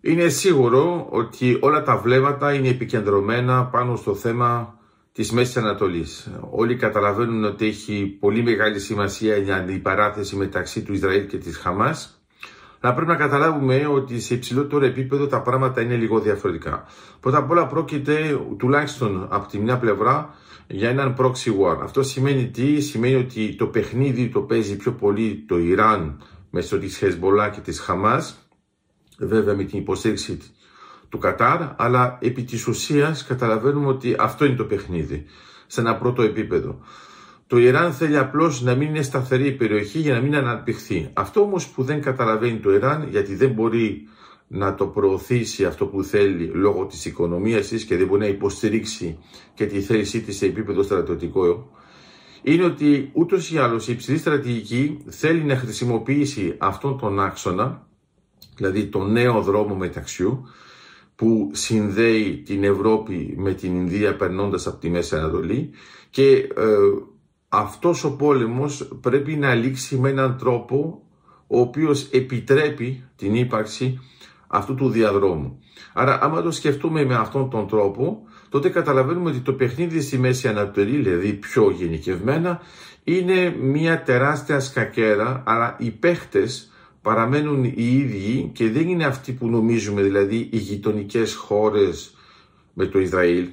Είναι σίγουρο ότι όλα τα βλέμματα είναι επικεντρωμένα πάνω στο θέμα της Μέσης Ανατολής. Όλοι καταλαβαίνουν ότι έχει πολύ μεγάλη σημασία η αντιπαράθεση μεταξύ του Ισραήλ και της Χαμάς. Αλλά πρέπει να καταλάβουμε ότι σε υψηλότερο επίπεδο τα πράγματα είναι λίγο διαφορετικά. Πρώτα απ' όλα πρόκειται τουλάχιστον από τη μια πλευρά για έναν proxy war. Αυτό σημαίνει τι, σημαίνει ότι το παιχνίδι το παίζει πιο πολύ το Ιράν μέσω της Χεσμολά και της Χαμάς βέβαια με την υποστήριξη του Κατάρ, αλλά επί της ουσίας καταλαβαίνουμε ότι αυτό είναι το παιχνίδι, σε ένα πρώτο επίπεδο. Το Ιράν θέλει απλώς να μην είναι σταθερή η περιοχή για να μην αναπτυχθεί. Αυτό όμως που δεν καταλαβαίνει το Ιράν, γιατί δεν μπορεί να το προωθήσει αυτό που θέλει λόγω της οικονομίας της και δεν μπορεί να υποστηρίξει και τη θέλησή της σε επίπεδο στρατιωτικό, είναι ότι ούτως ή άλλως η υψηλή στρατηγική θέλει να χρησιμοποιήσει αυτόν τον άξονα δηλαδή το νέο δρόμο μεταξιού που συνδέει την Ευρώπη με την Ινδία περνώντας από τη Μέση Ανατολή και ε, αυτός ο πόλεμος πρέπει να λήξει με έναν τρόπο ο οποίος επιτρέπει την ύπαρξη αυτού του διαδρόμου. Άρα άμα το σκεφτούμε με αυτόν τον τρόπο, τότε καταλαβαίνουμε ότι το παιχνίδι στη Μέση Ανατολή, δηλαδή πιο γενικευμένα, είναι μια τεράστια σκακέρα, αλλά οι παίχτες παραμένουν οι ίδιοι και δεν είναι αυτοί που νομίζουμε, δηλαδή οι γειτονικές χώρες με το Ισραήλ.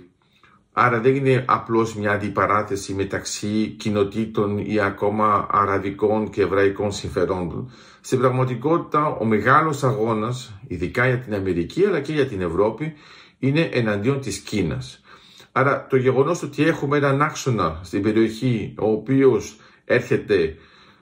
Άρα δεν είναι απλώς μια αντιπαράθεση μεταξύ κοινοτήτων ή ακόμα αραβικών και εβραϊκών συμφερόντων. Στην πραγματικότητα ο μεγάλος αγώνας, ειδικά για την Αμερική αλλά και για την Ευρώπη, είναι εναντίον της Κίνας. Άρα το γεγονός ότι έχουμε έναν άξονα στην περιοχή ο οποίος έρχεται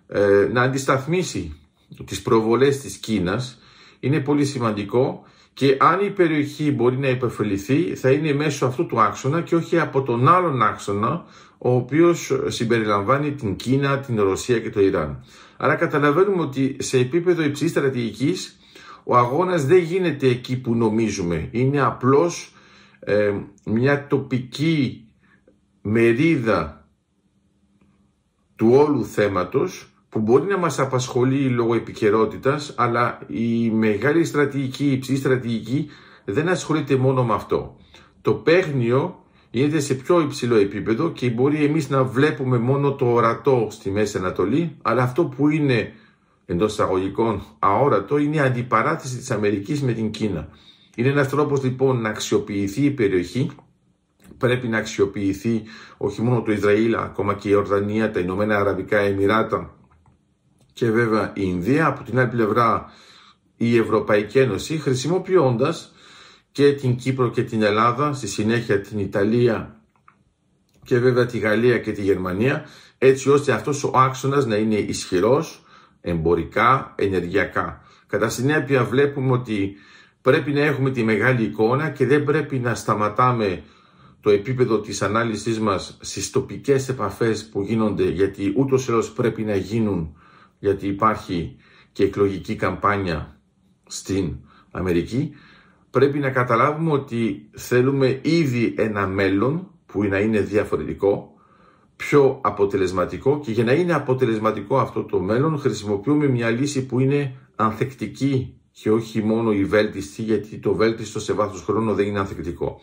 ε, να αντισταθμίσει τις προβολές της Κίνας είναι πολύ σημαντικό και αν η περιοχή μπορεί να υποφεληθεί θα είναι μέσω αυτού του άξονα και όχι από τον άλλον άξονα ο οποίος συμπεριλαμβάνει την Κίνα, την Ρωσία και το Ιράν. Άρα καταλαβαίνουμε ότι σε επίπεδο υψηλής στρατηγικής ο αγώνας δεν γίνεται εκεί που νομίζουμε. Είναι απλώς ε, μια τοπική μερίδα του όλου θέματος που μπορεί να μας απασχολεί λόγω επικαιρότητας, αλλά η μεγάλη στρατηγική, η υψηλή στρατηγική δεν ασχολείται μόνο με αυτό. Το παίγνιο γίνεται σε πιο υψηλό επίπεδο και μπορεί εμείς να βλέπουμε μόνο το ορατό στη Μέση Ανατολή, αλλά αυτό που είναι εντός εισαγωγικών αόρατο είναι η αντιπαράθεση της Αμερικής με την Κίνα. Είναι ένας τρόπος λοιπόν να αξιοποιηθεί η περιοχή, πρέπει να αξιοποιηθεί όχι μόνο το Ισραήλ, ακόμα και η Ορδανία, τα Ηνωμένα Αραβικά Εμμυράτα, και βέβαια η Ινδία, από την άλλη πλευρά η Ευρωπαϊκή Ένωση, χρησιμοποιώντας και την Κύπρο και την Ελλάδα, στη συνέχεια την Ιταλία και βέβαια τη Γαλλία και τη Γερμανία, έτσι ώστε αυτός ο άξονας να είναι ισχυρός εμπορικά, ενεργειακά. Κατά συνέπεια βλέπουμε ότι πρέπει να έχουμε τη μεγάλη εικόνα και δεν πρέπει να σταματάμε το επίπεδο της ανάλυσης μας στις τοπικές επαφές που γίνονται γιατί ούτως ή πρέπει να γίνουν γιατί υπάρχει και εκλογική καμπάνια στην Αμερική, πρέπει να καταλάβουμε ότι θέλουμε ήδη ένα μέλλον που να είναι διαφορετικό, πιο αποτελεσματικό και για να είναι αποτελεσματικό αυτό το μέλλον χρησιμοποιούμε μια λύση που είναι ανθεκτική και όχι μόνο η βέλτιστη γιατί το βέλτιστο σε βάθος χρόνου δεν είναι ανθεκτικό.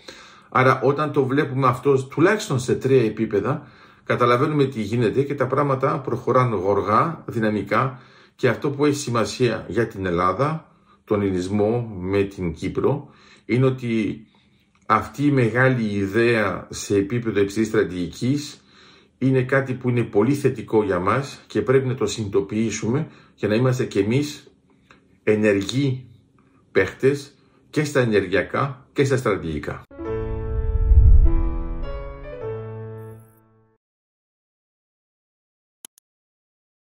Άρα όταν το βλέπουμε αυτό τουλάχιστον σε τρία επίπεδα καταλαβαίνουμε τι γίνεται και τα πράγματα προχωράνε γοργά, δυναμικά και αυτό που έχει σημασία για την Ελλάδα, τον ελληνισμό με την Κύπρο, είναι ότι αυτή η μεγάλη ιδέα σε επίπεδο υψηλής στρατηγικής είναι κάτι που είναι πολύ θετικό για μας και πρέπει να το συνειδητοποιήσουμε για να είμαστε και εμείς ενεργοί παίχτες και στα ενεργειακά και στα στρατηγικά.